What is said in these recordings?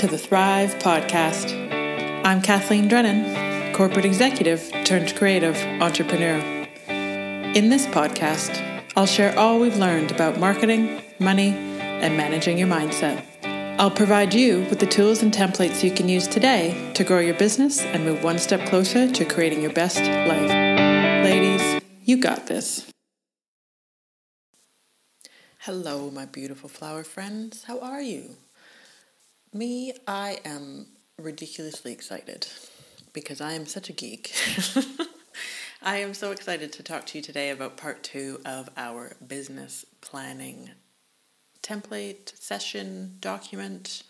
to the Thrive Podcast. I'm Kathleen Drennan, corporate executive turned creative entrepreneur. In this podcast, I'll share all we've learned about marketing, money, and managing your mindset. I'll provide you with the tools and templates you can use today to grow your business and move one step closer to creating your best life. Ladies, you got this. Hello, my beautiful flower friends. How are you? Me, I am ridiculously excited because I am such a geek. I am so excited to talk to you today about part two of our business planning template, session, document,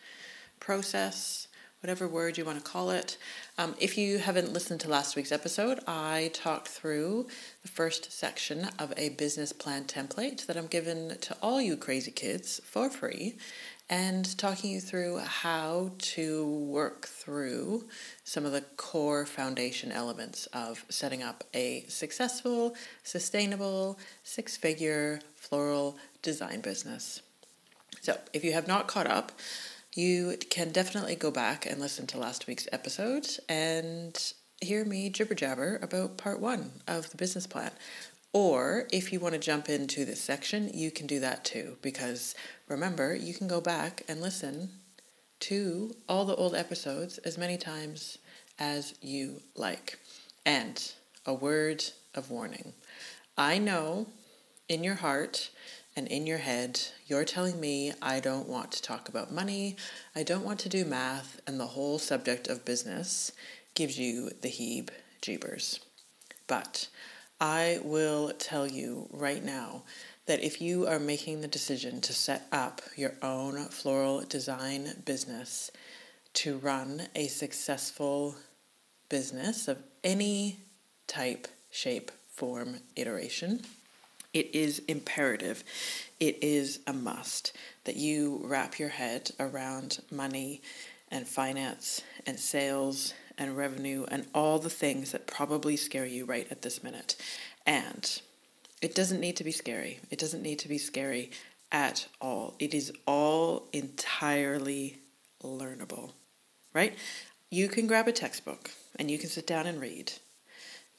process, whatever word you want to call it. Um, if you haven't listened to last week's episode, I talked through the first section of a business plan template that I'm given to all you crazy kids for free and talking you through how to work through some of the core foundation elements of setting up a successful, sustainable, six figure floral design business. So, if you have not caught up, you can definitely go back and listen to last week's episode and hear me jibber jabber about part one of the business plan. Or if you want to jump into this section, you can do that too. Because remember, you can go back and listen to all the old episodes as many times as you like. And a word of warning I know in your heart and in your head, you're telling me I don't want to talk about money, I don't want to do math, and the whole subject of business gives you the heeb jeebers. But I will tell you right now that if you are making the decision to set up your own floral design business to run a successful business of any type, shape, form, iteration, it is imperative, it is a must that you wrap your head around money and finance and sales and revenue and all the things that probably scare you right at this minute. And it doesn't need to be scary. It doesn't need to be scary at all. It is all entirely learnable, right? You can grab a textbook and you can sit down and read.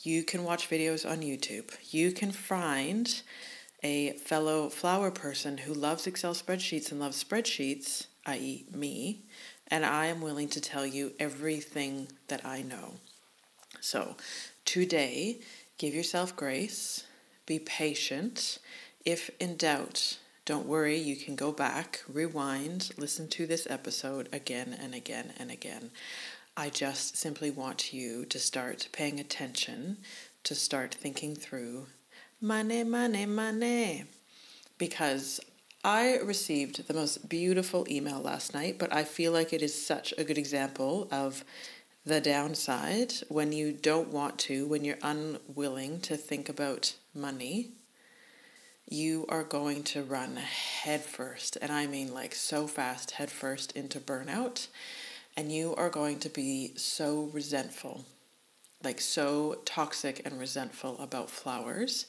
You can watch videos on YouTube. You can find a fellow flower person who loves Excel spreadsheets and loves spreadsheets, i.e., me, and I am willing to tell you everything that I know. So, today, give yourself grace, be patient. If in doubt, don't worry, you can go back, rewind, listen to this episode again and again and again. I just simply want you to start paying attention, to start thinking through money, money, money. Because I received the most beautiful email last night, but I feel like it is such a good example of the downside when you don't want to, when you're unwilling to think about money. You are going to run headfirst, and I mean like so fast headfirst into burnout, and you are going to be so resentful like so toxic and resentful about flowers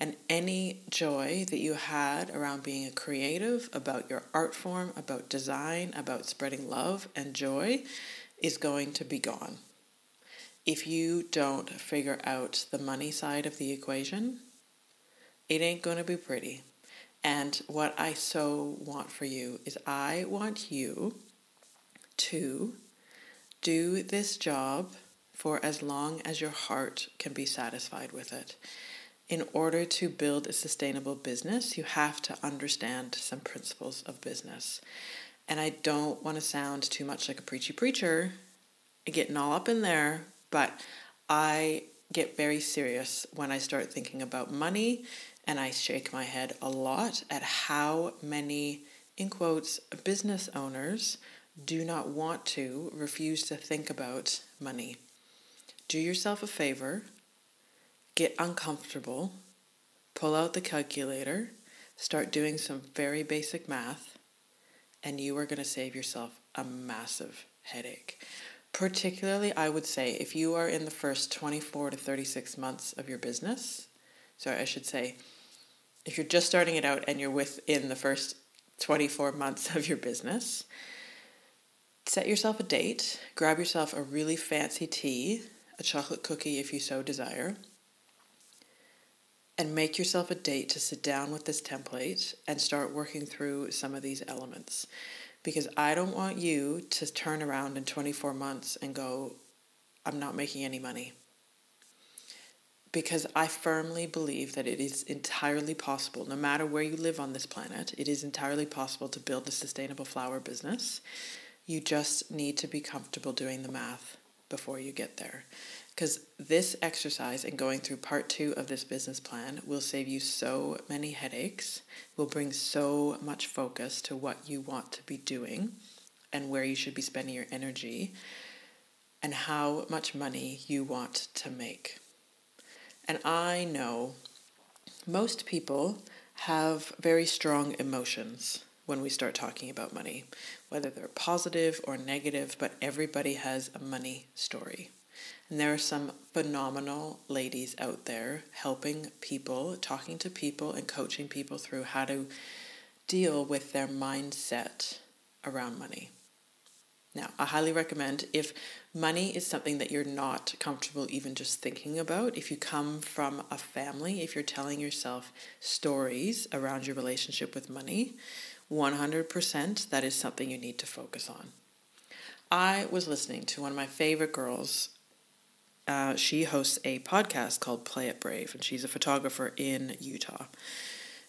and any joy that you had around being a creative, about your art form, about design, about spreading love and joy is going to be gone. If you don't figure out the money side of the equation, it ain't going to be pretty. And what I so want for you is I want you to do this job for as long as your heart can be satisfied with it. In order to build a sustainable business, you have to understand some principles of business. And I don't want to sound too much like a preachy preacher, getting all up in there, but I get very serious when I start thinking about money and I shake my head a lot at how many, in quotes, business owners do not want to, refuse to think about money do yourself a favor, get uncomfortable, pull out the calculator, start doing some very basic math, and you are going to save yourself a massive headache. Particularly, I would say if you are in the first 24 to 36 months of your business, sorry, I should say, if you're just starting it out and you're within the first 24 months of your business, set yourself a date, grab yourself a really fancy tea, a chocolate cookie if you so desire, and make yourself a date to sit down with this template and start working through some of these elements. Because I don't want you to turn around in 24 months and go, I'm not making any money. Because I firmly believe that it is entirely possible, no matter where you live on this planet, it is entirely possible to build a sustainable flower business. You just need to be comfortable doing the math before you get there. Because this exercise and going through part two of this business plan will save you so many headaches, will bring so much focus to what you want to be doing and where you should be spending your energy and how much money you want to make. And I know most people have very strong emotions when we start talking about money, whether they're positive or negative, but everybody has a money story. And there are some phenomenal ladies out there helping people, talking to people, and coaching people through how to deal with their mindset around money. Now, I highly recommend if money is something that you're not comfortable even just thinking about, if you come from a family, if you're telling yourself stories around your relationship with money, 100% that is something you need to focus on. I was listening to one of my favorite girls uh, she hosts a podcast called Play It Brave, and she's a photographer in Utah.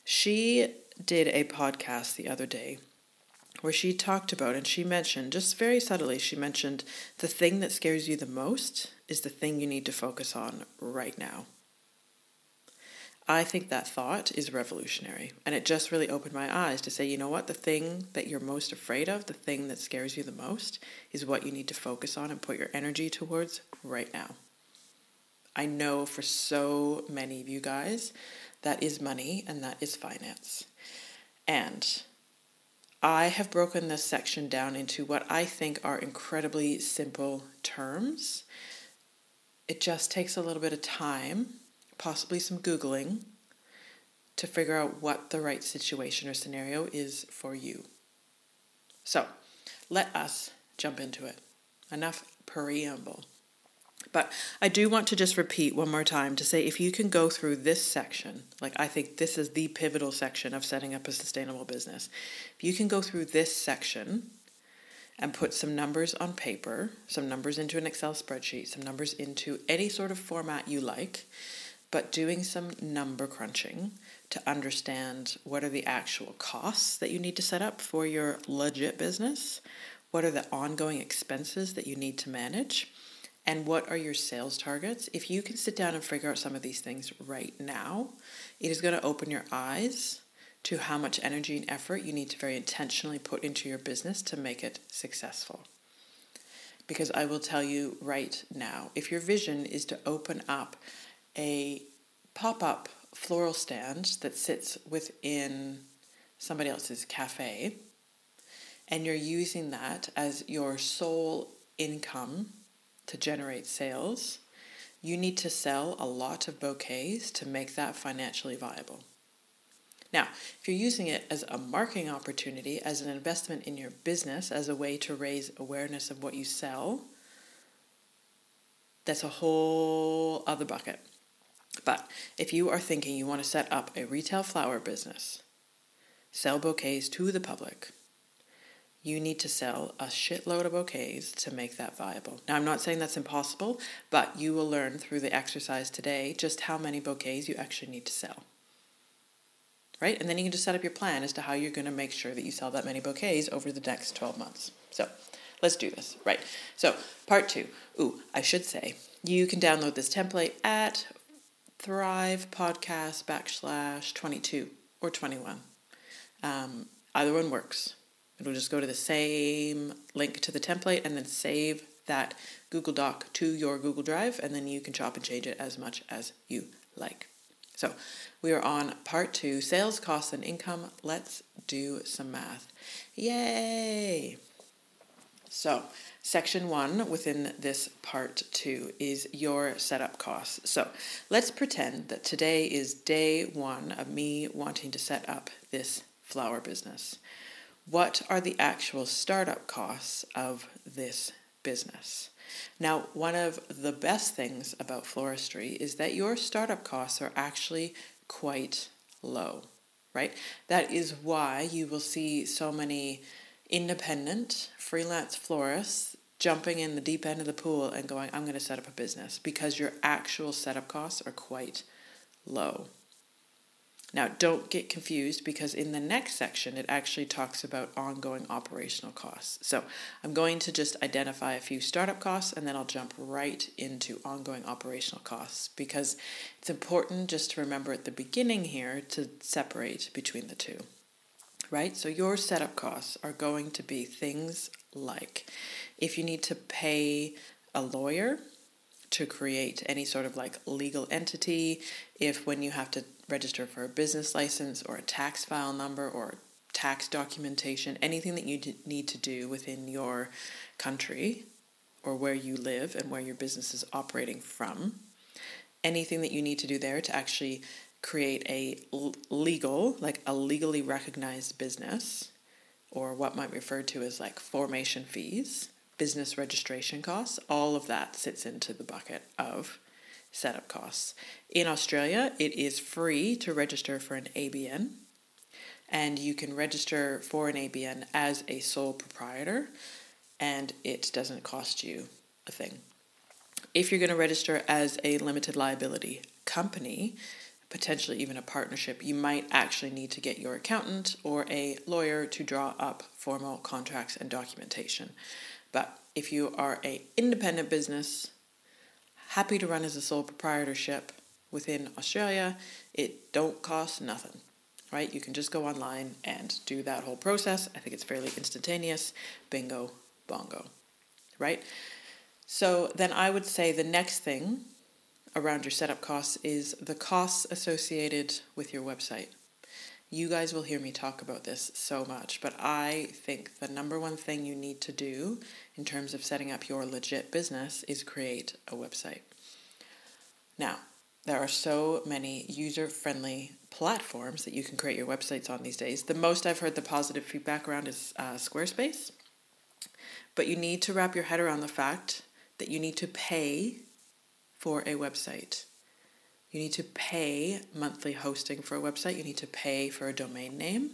She did a podcast the other day where she talked about and she mentioned, just very subtly, she mentioned the thing that scares you the most is the thing you need to focus on right now. I think that thought is revolutionary. And it just really opened my eyes to say, you know what, the thing that you're most afraid of, the thing that scares you the most, is what you need to focus on and put your energy towards right now. I know for so many of you guys, that is money and that is finance. And I have broken this section down into what I think are incredibly simple terms. It just takes a little bit of time, possibly some Googling, to figure out what the right situation or scenario is for you. So let us jump into it. Enough preamble. But I do want to just repeat one more time to say if you can go through this section, like I think this is the pivotal section of setting up a sustainable business. If you can go through this section and put some numbers on paper, some numbers into an Excel spreadsheet, some numbers into any sort of format you like, but doing some number crunching to understand what are the actual costs that you need to set up for your legit business, what are the ongoing expenses that you need to manage and what are your sales targets. If you can sit down and figure out some of these things right now, it is going to open your eyes to how much energy and effort you need to very intentionally put into your business to make it successful. Because I will tell you right now, if your vision is to open up a pop up floral stand that sits within somebody else's cafe, and you're using that as your sole income to generate sales, you need to sell a lot of bouquets to make that financially viable. Now, if you're using it as a marketing opportunity, as an investment in your business, as a way to raise awareness of what you sell, that's a whole other bucket. But if you are thinking you want to set up a retail flower business, sell bouquets to the public, you need to sell a shitload of bouquets to make that viable. Now, I'm not saying that's impossible, but you will learn through the exercise today just how many bouquets you actually need to sell. Right? And then you can just set up your plan as to how you're going to make sure that you sell that many bouquets over the next 12 months. So, let's do this. Right. So, part two. Ooh, I should say, you can download this template at Thrive Podcast backslash 22 or 21. Um, either one works. It'll just go to the same link to the template and then save that Google Doc to your Google Drive, and then you can chop and change it as much as you like. So, we are on part two sales, costs, and income. Let's do some math. Yay! So, section one within this part two is your setup costs. So, let's pretend that today is day one of me wanting to set up this flower business what are the actual startup costs of this business? Now, one of the best things about floristry is that your startup costs are actually quite low, right? That is why you will see so many independent freelance florists jumping in the deep end of the pool and going, I'm going to set up a business because your actual setup costs are quite low. Now, don't get confused because in the next section it actually talks about ongoing operational costs. So, I'm going to just identify a few startup costs and then I'll jump right into ongoing operational costs because it's important just to remember at the beginning here to separate between the two. Right? So, your setup costs are going to be things like if you need to pay a lawyer to create any sort of like legal entity, if when you have to register for a business license or a tax file number or tax documentation, anything that you need to do within your country or where you live and where your business is operating from, anything that you need to do there to actually create a legal, like a legally recognized business, or what might be referred to as like formation fees, business registration costs, all of that sits into the bucket of setup costs. In Australia, it is free to register for an ABN, and you can register for an ABN as a sole proprietor, and it doesn't cost you a thing. If you're going to register as a limited liability company, potentially even a partnership, you might actually need to get your accountant or a lawyer to draw up formal contracts and documentation. But if you are a independent business happy to run as a sole proprietorship within Australia. It don't cost nothing, right? You can just go online and do that whole process. I think it's fairly instantaneous. Bingo, bongo, right? So then I would say the next thing around your setup costs is the costs associated with your website. You guys will hear me talk about this so much, but I think the number one thing you need to do in terms of setting up your legit business is create a website. Now, there are so many user friendly platforms that you can create your websites on these days. The most I've heard the positive feedback around is uh, Squarespace. But you need to wrap your head around the fact that you need to pay for a website. You need to pay monthly hosting for a website. You need to pay for a domain name.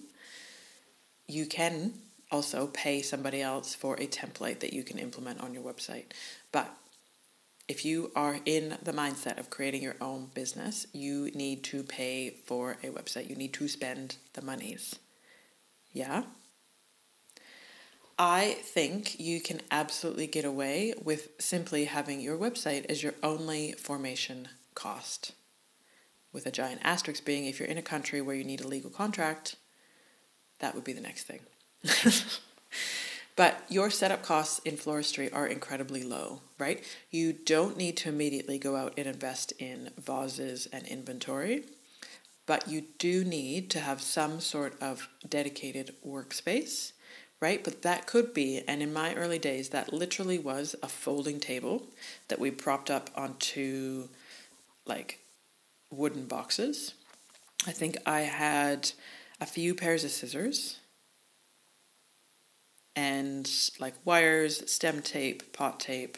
You can also pay somebody else for a template that you can implement on your website. But if you are in the mindset of creating your own business, you need to pay for a website. You need to spend the monies. Yeah? I think you can absolutely get away with simply having your website as your only formation cost with a giant asterisk being if you're in a country where you need a legal contract, that would be the next thing. but your setup costs in floristry are incredibly low, right? You don't need to immediately go out and invest in vases and inventory, but you do need to have some sort of dedicated workspace, right? But that could be, and in my early days, that literally was a folding table that we propped up onto like wooden boxes. I think I had a few pairs of scissors and like wires, stem tape, pot tape,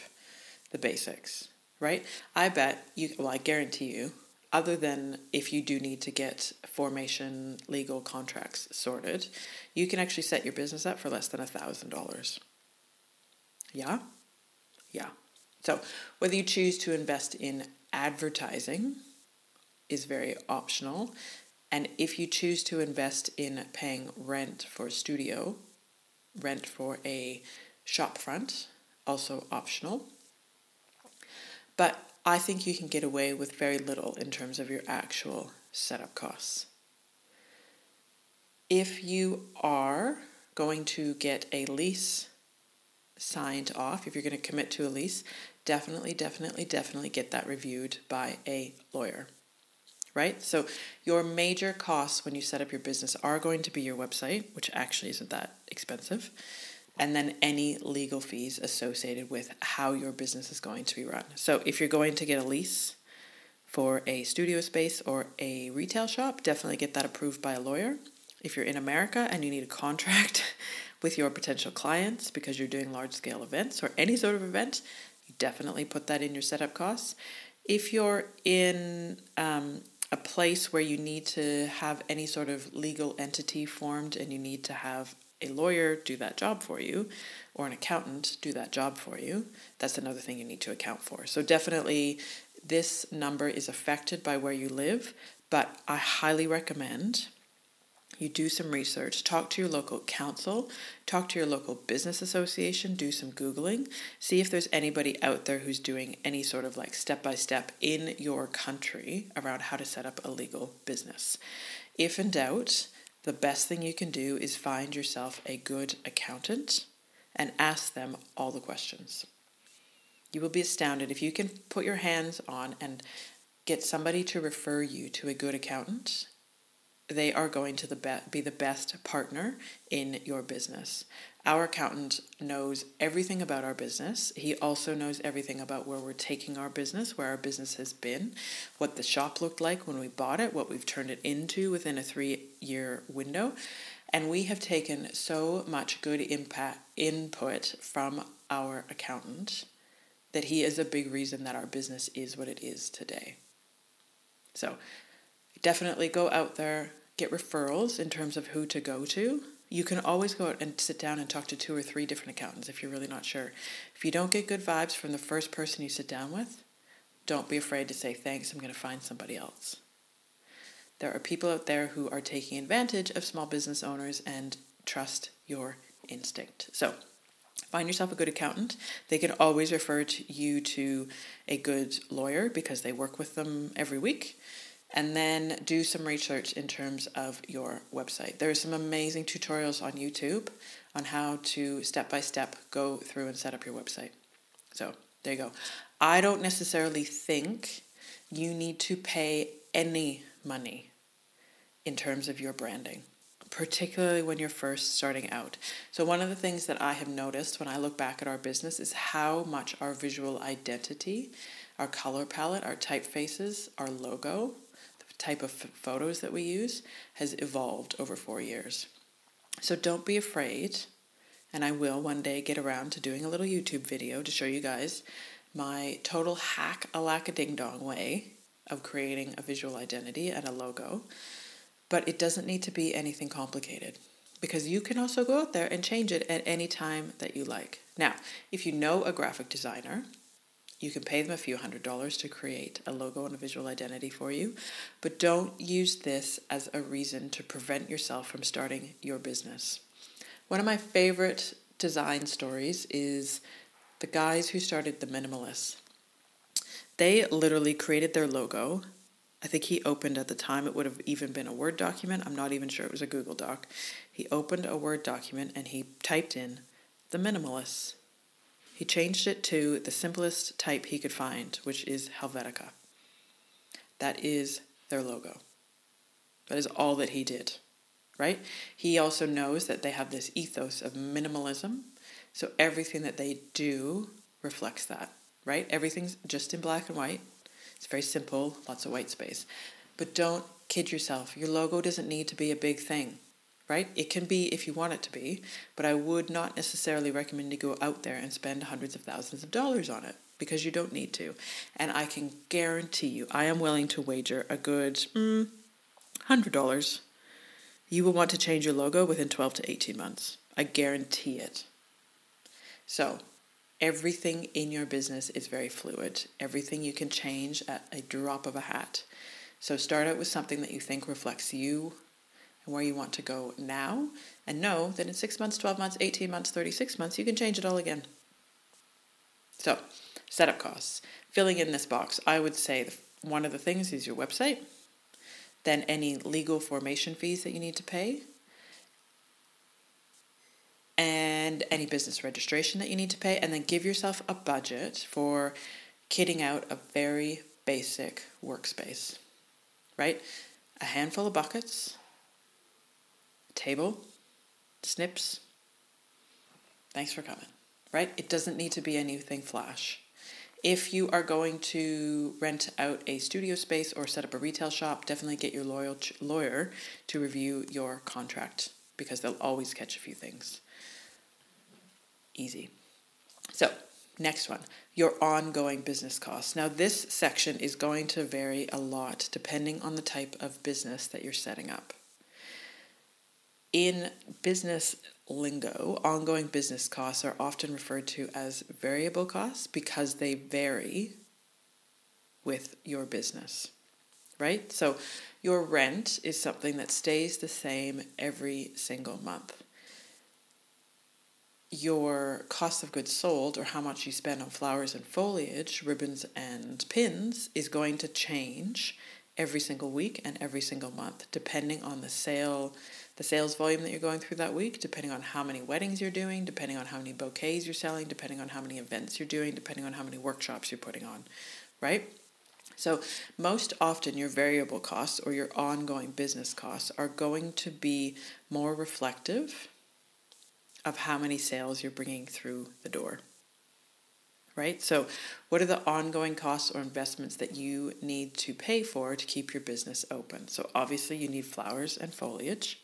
the basics, right? I bet you, well, I guarantee you, other than if you do need to get formation legal contracts sorted, you can actually set your business up for less than a thousand dollars. Yeah? Yeah. So whether you choose to invest in advertising, is very optional. And if you choose to invest in paying rent for a studio, rent for a shop front, also optional. But I think you can get away with very little in terms of your actual setup costs. If you are going to get a lease signed off, if you're going to commit to a lease, definitely, definitely, definitely get that reviewed by a lawyer right? So your major costs when you set up your business are going to be your website, which actually isn't that expensive, and then any legal fees associated with how your business is going to be run. So if you're going to get a lease for a studio space or a retail shop, definitely get that approved by a lawyer. If you're in America and you need a contract with your potential clients because you're doing large scale events or any sort of event, you definitely put that in your setup costs. If you're in um, a place where you need to have any sort of legal entity formed and you need to have a lawyer do that job for you or an accountant do that job for you, that's another thing you need to account for. So, definitely, this number is affected by where you live, but I highly recommend you do some research, talk to your local council, talk to your local business association, do some Googling, see if there's anybody out there who's doing any sort of like step by step in your country around how to set up a legal business. If in doubt, the best thing you can do is find yourself a good accountant and ask them all the questions. You will be astounded if you can put your hands on and get somebody to refer you to a good accountant they are going to the be-, be the best partner in your business. Our accountant knows everything about our business. He also knows everything about where we're taking our business, where our business has been, what the shop looked like when we bought it, what we've turned it into within a three year window. And we have taken so much good impact input from our accountant that he is a big reason that our business is what it is today. So definitely go out there, get referrals in terms of who to go to. You can always go out and sit down and talk to two or three different accountants if you're really not sure. If you don't get good vibes from the first person you sit down with, don't be afraid to say thanks, I'm going to find somebody else. There are people out there who are taking advantage of small business owners and trust your instinct. So, find yourself a good accountant. They can always refer to you to a good lawyer because they work with them every week and then do some research in terms of your website. There are some amazing tutorials on YouTube on how to step by step go through and set up your website. So there you go. I don't necessarily think you need to pay any money in terms of your branding, particularly when you're first starting out. So, one of the things that I have noticed when I look back at our business is how much our visual identity, our color palette, our typefaces, our logo, type of photos that we use has evolved over four years. So don't be afraid, and I will one day get around to doing a little YouTube video to show you guys my total hack a lack a ding dong way of creating a visual identity and a logo. But it doesn't need to be anything complicated because you can also go out there and change it at any time that you like. Now, if you know a graphic designer, you can pay them a few hundred dollars to create a logo and a visual identity for you, but don't use this as a reason to prevent yourself from starting your business. One of my favorite design stories is the guys who started the Minimalists. They literally created their logo. I think he opened at the time, it would have even been a Word document. I'm not even sure it was a Google Doc. He opened a Word document and he typed in the Minimalists he changed it to the simplest type he could find, which is Helvetica. That is their logo. That is all that he did, right? He also knows that they have this ethos of minimalism. So everything that they do reflects that, right? Everything's just in black and white. It's very simple, lots of white space. But don't kid yourself. Your logo doesn't need to be a big thing right? It can be if you want it to be, but I would not necessarily recommend you go out there and spend hundreds of thousands of dollars on it because you don't need to. And I can guarantee you, I am willing to wager a good mm, $100. You will want to change your logo within 12 to 18 months. I guarantee it. So, everything in your business is very fluid. Everything you can change at a drop of a hat. So, start out with something that you think reflects you and where you want to go now, and know that in six months, 12 months, 18 months, 36 months, you can change it all again. So, setup costs. Filling in this box, I would say one of the things is your website, then any legal formation fees that you need to pay, and any business registration that you need to pay, and then give yourself a budget for kitting out a very basic workspace, right? A handful of buckets, table, snips. Thanks for coming, right? It doesn't need to be anything flash. If you are going to rent out a studio space or set up a retail shop, definitely get your loyal ch- lawyer to review your contract because they'll always catch a few things. Easy. So, next one your ongoing business costs. Now, this section is going to vary a lot depending on the type of business that you're setting up. In business lingo, ongoing business costs are often referred to as variable costs because they vary with your business, right? So, your rent is something that stays the same every single month your cost of goods sold or how much you spend on flowers and foliage, ribbons and pins is going to change every single week and every single month depending on the sale the sales volume that you're going through that week depending on how many weddings you're doing depending on how many bouquets you're selling depending on how many events you're doing depending on how many workshops you're putting on right so most often your variable costs or your ongoing business costs are going to be more reflective of how many sales you're bringing through the door. Right? So, what are the ongoing costs or investments that you need to pay for to keep your business open? So, obviously, you need flowers and foliage.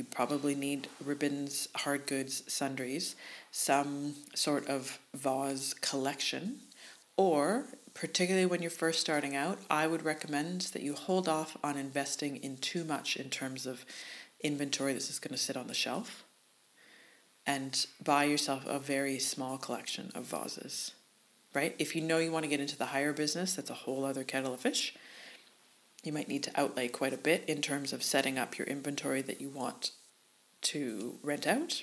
You probably need ribbons, hard goods, sundries, some sort of vase collection, or particularly when you're first starting out, I would recommend that you hold off on investing in too much in terms of inventory that's just going to sit on the shelf and buy yourself a very small collection of vases, right? If you know you want to get into the hire business, that's a whole other kettle of fish. You might need to outlay quite a bit in terms of setting up your inventory that you want to rent out.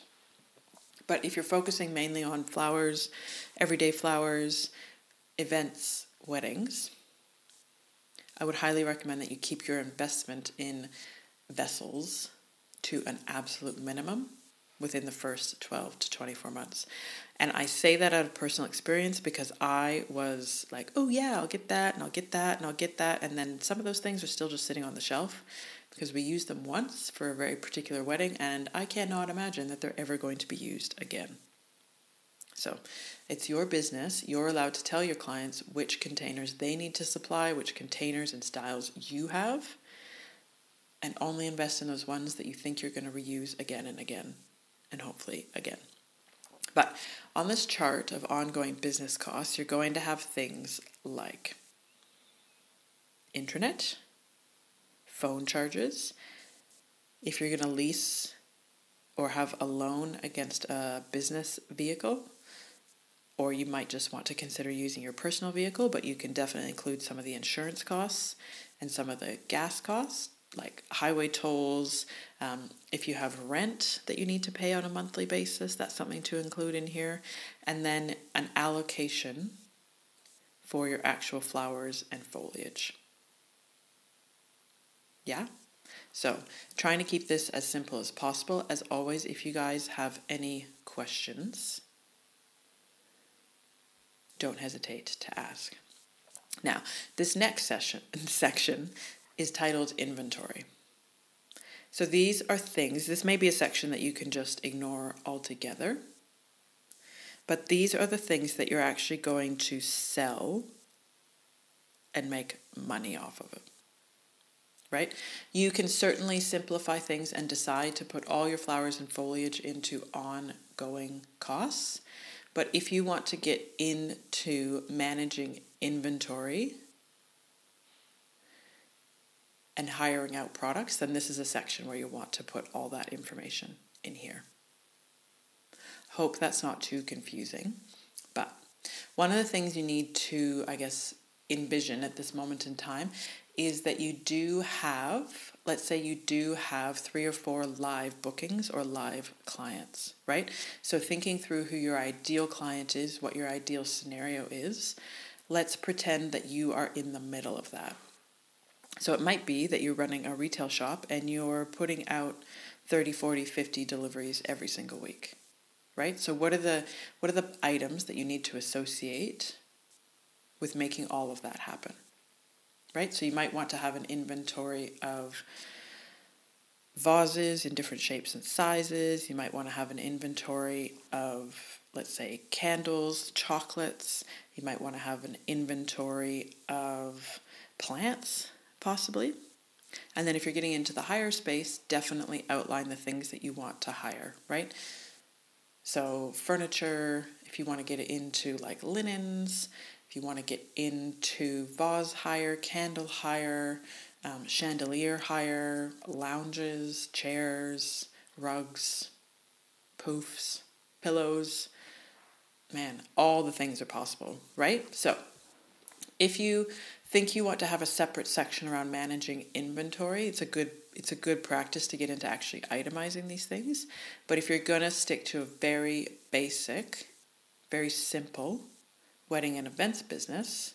But if you're focusing mainly on flowers, everyday flowers, events, weddings, I would highly recommend that you keep your investment in vessels to an absolute minimum within the first 12 to 24 months. And I say that out of personal experience because I was like, oh, yeah, I'll get that and I'll get that and I'll get that. And then some of those things are still just sitting on the shelf because we used them once for a very particular wedding and I cannot imagine that they're ever going to be used again. So it's your business. You're allowed to tell your clients which containers they need to supply, which containers and styles you have, and only invest in those ones that you think you're going to reuse again and again and hopefully again. But on this chart of ongoing business costs, you're going to have things like internet, phone charges, if you're going to lease or have a loan against a business vehicle, or you might just want to consider using your personal vehicle, but you can definitely include some of the insurance costs and some of the gas costs like highway tolls. Um, if you have rent that you need to pay on a monthly basis, that's something to include in here. And then an allocation for your actual flowers and foliage. Yeah? So, trying to keep this as simple as possible. As always, if you guys have any questions, don't hesitate to ask. Now, this next session section is titled Inventory. So these are things, this may be a section that you can just ignore altogether, but these are the things that you're actually going to sell and make money off of it. Right? You can certainly simplify things and decide to put all your flowers and foliage into ongoing costs. But if you want to get into managing inventory and hiring out products, then this is a section where you want to put all that information in here. Hope that's not too confusing. But one of the things you need to, I guess, envision at this moment in time is that you do have, let's say you do have three or four live bookings or live clients, right? So thinking through who your ideal client is, what your ideal scenario is, let's pretend that you are in the middle of that. So it might be that you're running a retail shop and you're putting out 30, 40, 50 deliveries every single week. Right? So what are the what are the items that you need to associate with making all of that happen? Right? So you might want to have an inventory of vases in different shapes and sizes. You might want to have an inventory of, let's say, candles, chocolates. You might want to have an inventory of plants, possibly. And then if you're getting into the hire space, definitely outline the things that you want to hire, right? So, furniture, if you want to get into like linens, if you want to get into vase hire, candle hire, um, chandelier hire, lounges, chairs, rugs, poofs, pillows, man, all the things are possible, right? So, if you think you want to have a separate section around managing inventory, it's a good it's a good practice to get into actually itemizing these things. But if you're going to stick to a very basic, very simple wedding and events business,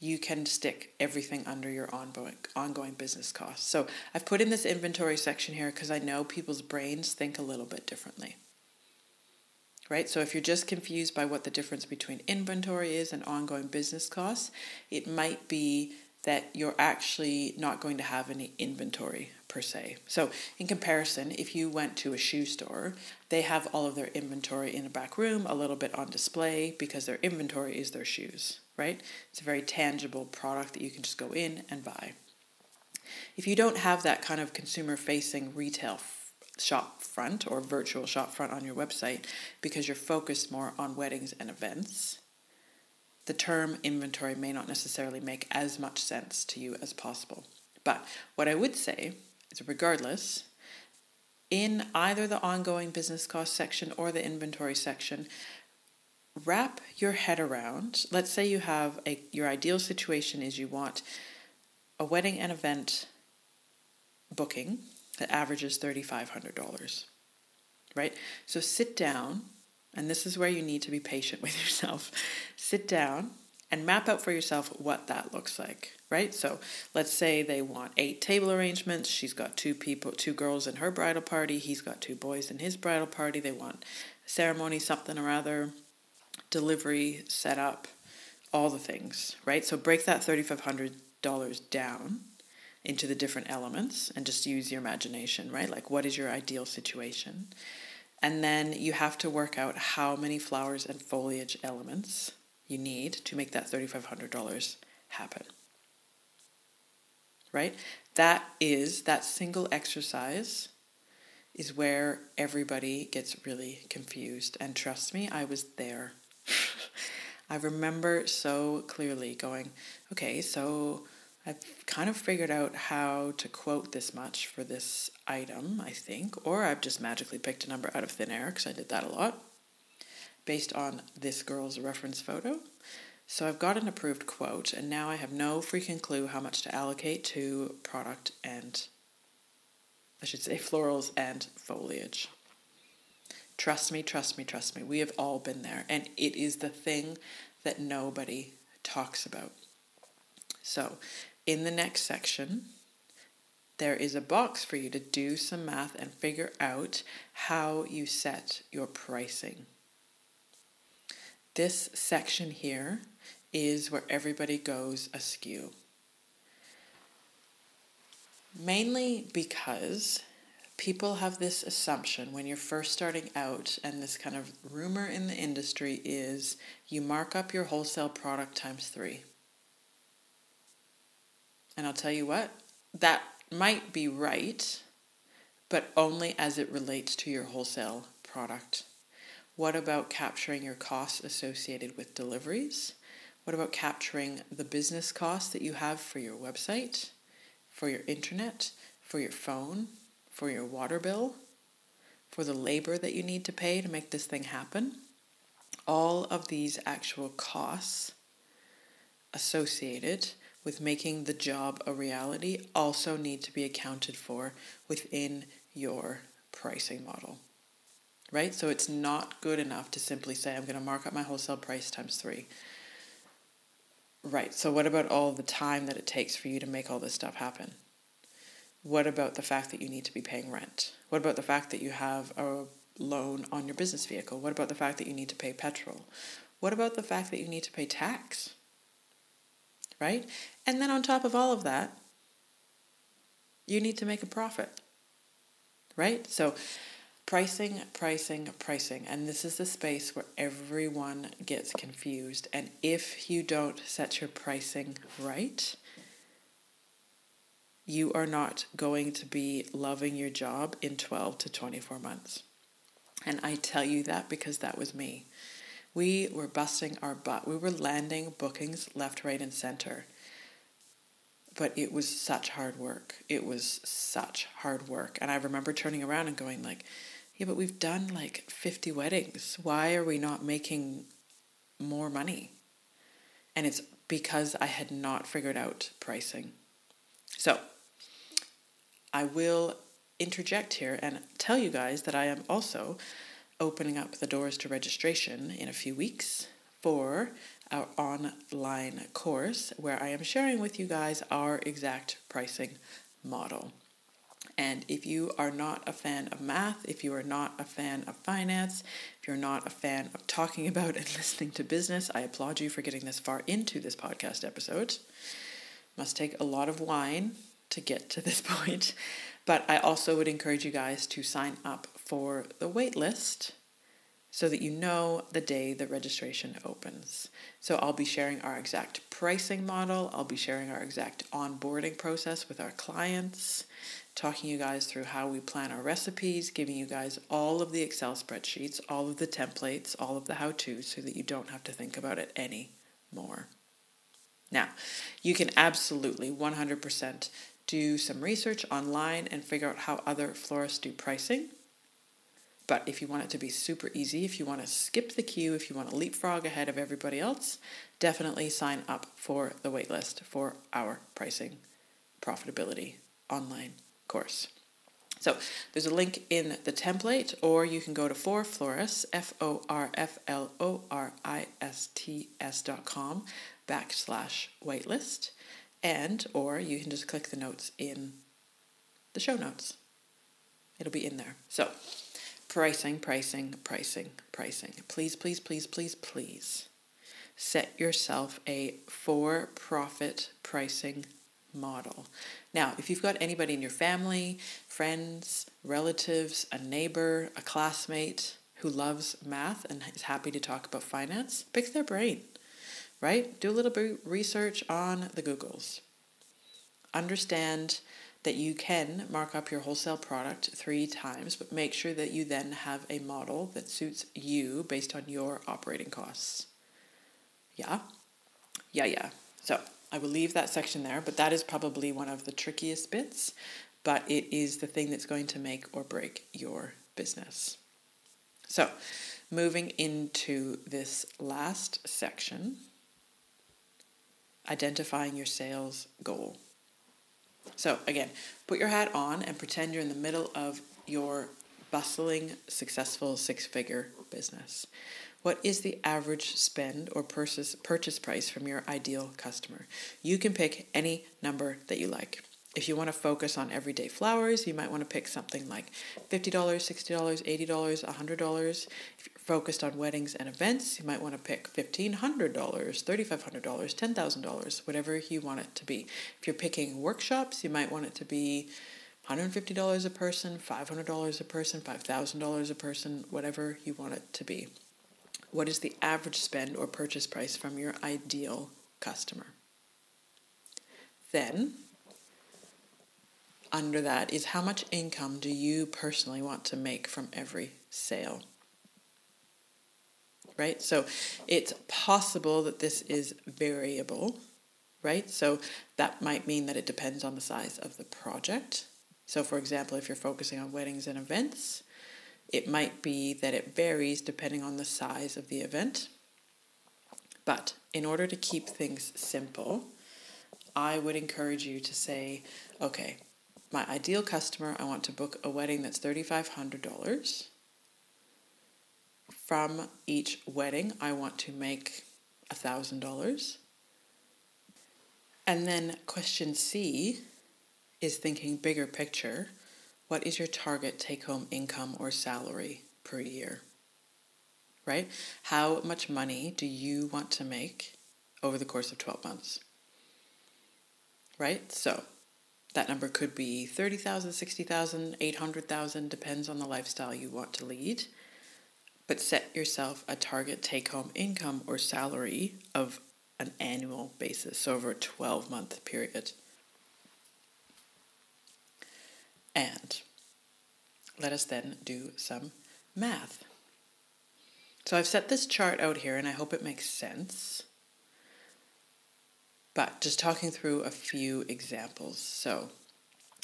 you can stick everything under your ongoing ongoing business costs. So I've put in this inventory section here because I know people's brains think a little bit differently right? So if you're just confused by what the difference between inventory is and ongoing business costs, it might be that you're actually not going to have any inventory per se. So, in comparison, if you went to a shoe store, they have all of their inventory in a back room, a little bit on display because their inventory is their shoes, right? It's a very tangible product that you can just go in and buy. If you don't have that kind of consumer facing retail shop front or virtual shop front on your website because you're focused more on weddings and events, the term inventory may not necessarily make as much sense to you as possible. But what I would say is, regardless, in either the ongoing business cost section or the inventory section, wrap your head around. Let's say you have a your ideal situation is you want a wedding and event booking that averages $3,500, right? So sit down, and this is where you need to be patient with yourself. Sit down and map out for yourself what that looks like, right? So let's say they want eight table arrangements. She's got two people, two girls in her bridal party. He's got two boys in his bridal party. They want ceremony, something or other, delivery, setup, all the things, right? So break that $3,500 down into the different elements and just use your imagination, right? Like, what is your ideal situation? And then you have to work out how many flowers and foliage elements you need to make that $3,500 happen. Right? That is, that single exercise is where everybody gets really confused. And trust me, I was there. I remember so clearly going, okay, so I've kind of figured out how to quote this much for this item, I think, or I've just magically picked a number out of thin air because I did that a lot based on this girl's reference photo. So I've got an approved quote, and now I have no freaking clue how much to allocate to product and, I should say, florals and foliage. Trust me, trust me, trust me. We have all been there, and it is the thing that nobody talks about. So in the next section, there is a box for you to do some math and figure out how you set your pricing. This section here is where everybody goes askew. Mainly because people have this assumption when you're first starting out, and this kind of rumor in the industry is you mark up your wholesale product times three. And I'll tell you what, that might be right, but only as it relates to your wholesale product. What about capturing your costs associated with deliveries? What about capturing the business costs that you have for your website, for your internet, for your phone, for your water bill, for the labor that you need to pay to make this thing happen? All of these actual costs associated with making the job a reality also need to be accounted for within your pricing model. Right? So it's not good enough to simply say, I'm going to mark up my wholesale price times three. Right. So, what about all the time that it takes for you to make all this stuff happen? What about the fact that you need to be paying rent? What about the fact that you have a loan on your business vehicle? What about the fact that you need to pay petrol? What about the fact that you need to pay tax? Right? And then on top of all of that, you need to make a profit. right? So pricing, pricing, pricing. And this is the space where everyone gets confused. And if you don't set your pricing right, you are not going to be loving your job in 12 to 24 months. And I tell you that because that was me. We were busting our butt. We were landing bookings left, right, and center. But it was such hard work. It was such hard work. And I remember turning around and going like, yeah, but we've done like 50 weddings. Why are we not making more money? And it's because I had not figured out pricing. So, I will interject here and tell you guys that I am also opening up the doors to registration in a few weeks for our online course where I am sharing with you guys our exact pricing model. And if you are not a fan of math, if you are not a fan of finance, if you're not a fan of talking about and listening to business, I applaud you for getting this far into this podcast episode. Must take a lot of wine to get to this point. But I also would encourage you guys to sign up for the wait list so that you know the day the registration opens. So I'll be sharing our exact pricing model, I'll be sharing our exact onboarding process with our clients, talking you guys through how we plan our recipes, giving you guys all of the Excel spreadsheets, all of the templates, all of the how to's so that you don't have to think about it anymore. Now, you can absolutely 100% do some research online and figure out how other florists do pricing. But if you want it to be super easy, if you want to skip the queue, if you want to leapfrog ahead of everybody else, definitely sign up for the waitlist for our pricing profitability online course. So there's a link in the template, or you can go to For Florists, F O R F L O R I S T S dot com backslash waitlist and or you can just click the notes in the show notes. It'll be in there. So, pricing, pricing, pricing, pricing. Please, please, please, please, please set yourself a for profit pricing model. Now, if you've got anybody in your family, friends, relatives, a neighbor, a classmate who loves math and is happy to talk about finance, pick their brain right? Do a little bit research on the Googles. Understand that you can mark up your wholesale product three times, but make sure that you then have a model that suits you based on your operating costs. Yeah? Yeah, yeah. So I will leave that section there, but that is probably one of the trickiest bits, but it is the thing that's going to make or break your business. So, moving into this last section identifying your sales goal. So, again, put your hat on and pretend you're in the middle of your bustling, successful six figure business. What is the average spend or purchase, purchase price from your ideal customer? You can pick any number that you like. If you want to focus on everyday flowers, you might want to pick something like $50, $60, $80, $100. If focused on weddings and events, you might want to pick $1,500, $3,500, $10,000, whatever you want it to be. If you're picking workshops, you might want it to be $150 a person, $500 a person, $5,000 a person, whatever you want it to be. What is the average spend or purchase price from your ideal customer? Then, under that is how much income do you personally want to make from every sale? Right? So it's possible that this is variable, right? So that might mean that it depends on the size of the project. So, for example, if you're focusing on weddings and events, it might be that it varies depending on the size of the event. But in order to keep things simple, I would encourage you to say, okay, my ideal customer, I want to book a wedding that's $3,500 from each wedding, I want to make $1,000. And then question C is thinking bigger picture. What is your target take home income or salary per year? Right? How much money do you want to make over the course of 12 months? Right? So, That number could be 30,000, 60,000, 800,000, depends on the lifestyle you want to lead. But set yourself a target take home income or salary of an annual basis, so over a 12 month period. And let us then do some math. So I've set this chart out here and I hope it makes sense. But just talking through a few examples. So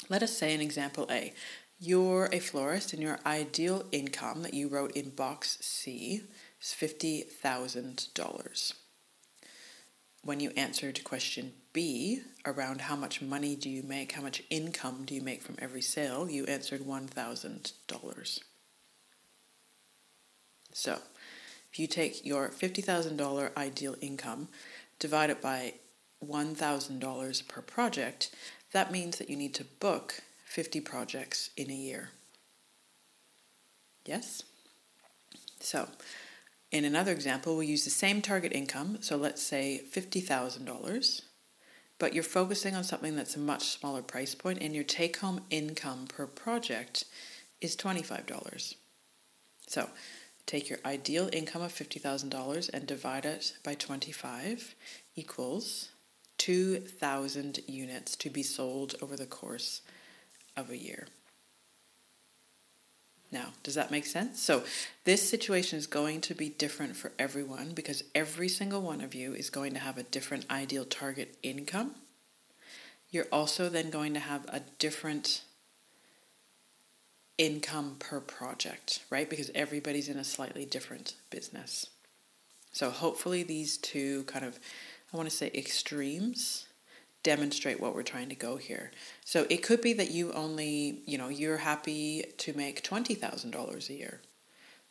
let us say an example A. You're a florist and your ideal income that you wrote in box C is $50,000 when you answered question B around how much money do you make, how much income do you make from every sale, you answered $1,000. So, if you take your $50,000 ideal income, divide it by $1,000 per project, that means that you need to book 50 projects in a year. Yes? So, in another example, we'll use the same target income, so let's say $50,000, but you're focusing on something that's a much smaller price point and your take home income per project is $25. So take your ideal income of $50,000 and divide it by 25 equals 2,000 units to be sold over the course of a year. Now, does that make sense? So, this situation is going to be different for everyone because every single one of you is going to have a different ideal target income. You're also then going to have a different income per project, right? Because everybody's in a slightly different business. So, hopefully, these two kind of, I want to say, extremes demonstrate what we're trying to go here. So it could be that you only, you know, you're happy to make $20,000 a year,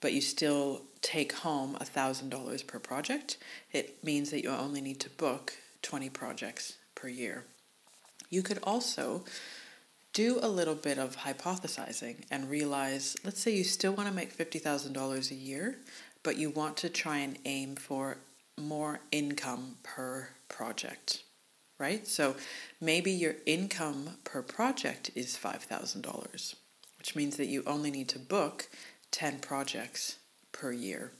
but you still take home $1,000 per project. It means that you only need to book 20 projects per year. You could also do a little bit of hypothesizing and realize let's say you still want to make $50,000 a year, but you want to try and aim for more income per project right? So maybe your income per project is $5,000, which means that you only need to book 10 projects per year,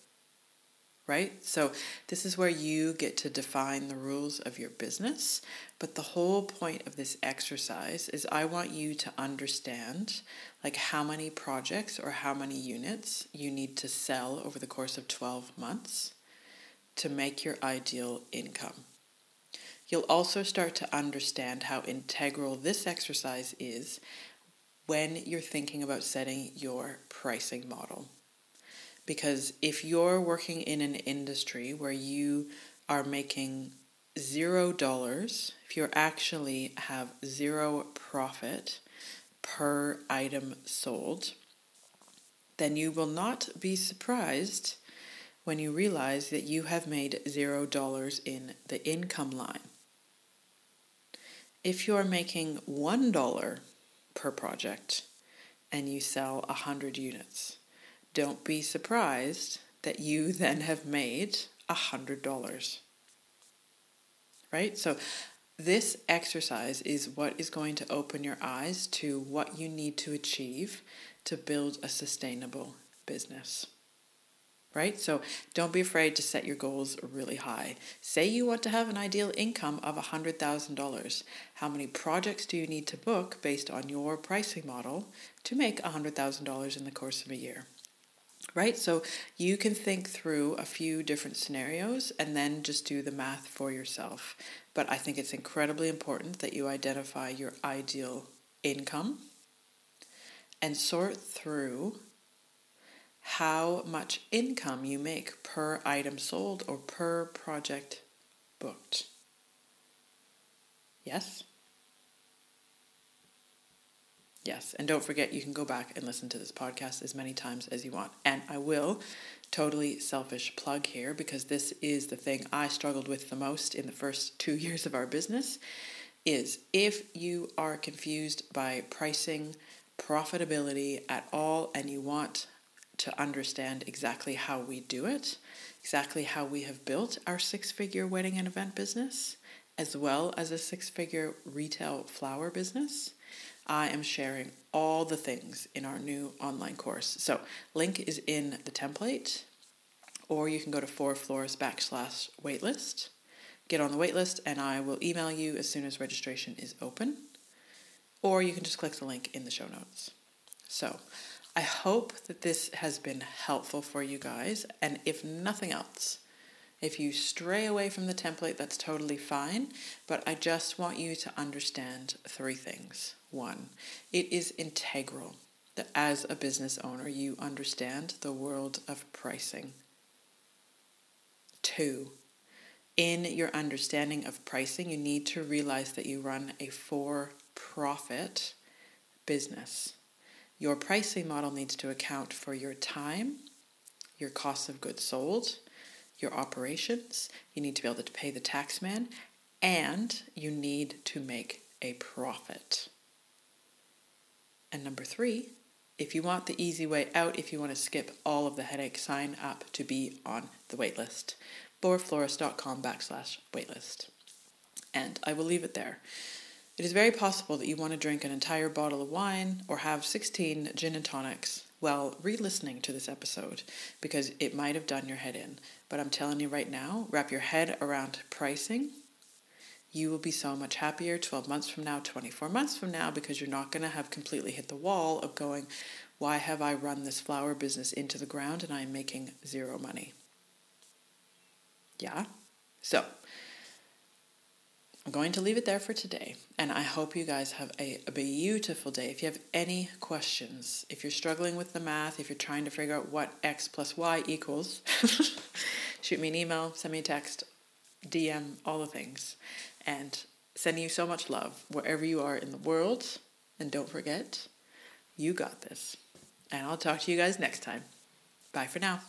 right? So this is where you get to define the rules of your business. But the whole point of this exercise is I want you to understand like how many projects or how many units you need to sell over the course of 12 months to make your ideal income. You'll also start to understand how integral this exercise is when you're thinking about setting your pricing model. Because if you're working in an industry where you are making zero dollars, if you actually have zero profit per item sold, then you will not be surprised when you realize that you have made zero dollars in the income line if you're making $1 per project and you sell 100 units, don't be surprised that you then have made $100. Right? So, this exercise is what is going to open your eyes to what you need to achieve to build a sustainable business right? So don't be afraid to set your goals really high. Say you want to have an ideal income of $100,000. How many projects do you need to book based on your pricing model to make $100,000 in the course of a year? Right? So you can think through a few different scenarios and then just do the math for yourself. But I think it's incredibly important that you identify your ideal income and sort through how much income you make per item sold or per project booked. Yes? Yes, and don't forget you can go back and listen to this podcast as many times as you want. And I will totally selfish plug here because this is the thing I struggled with the most in the first 2 years of our business is if you are confused by pricing, profitability at all and you want to understand exactly how we do it, exactly how we have built our six figure wedding and event business, as well as a six figure retail flower business, I am sharing all the things in our new online course. So, link is in the template, or you can go to For Florists backslash waitlist. Get on the waitlist, and I will email you as soon as registration is open. Or you can just click the link in the show notes. So, I hope that this has been helpful for you guys, and if nothing else, if you stray away from the template, that's totally fine, but I just want you to understand three things. One, it is integral that as a business owner, you understand the world of pricing. Two, in your understanding of pricing, you need to realize that you run a for profit business. Your pricing model needs to account for your time, your cost of goods sold, your operations. You need to be able to pay the tax man, and you need to make a profit. And number three, if you want the easy way out, if you want to skip all of the headache, sign up to be on the waitlist. forflorists.com backslash waitlist. And I will leave it there. It is very possible that you want to drink an entire bottle of wine or have 16 gin and tonics while re listening to this episode because it might have done your head in. But I'm telling you right now, wrap your head around pricing you will be so much happier 12 months from now, 24 months from now, because you're not going to have completely hit the wall of going, why have I run this flower business into the ground and I'm making zero money? Yeah? So, I'm going to leave it there for today, and I hope you guys have a, a, beautiful day. If you have any questions, if you're struggling with the math, if you're trying to figure out what x plus y equals, shoot me an email, send me a text, DM, all the things and sending you so much love wherever you are in the world. And don't forget, you got this. And I'll talk to you guys next time. Bye for now.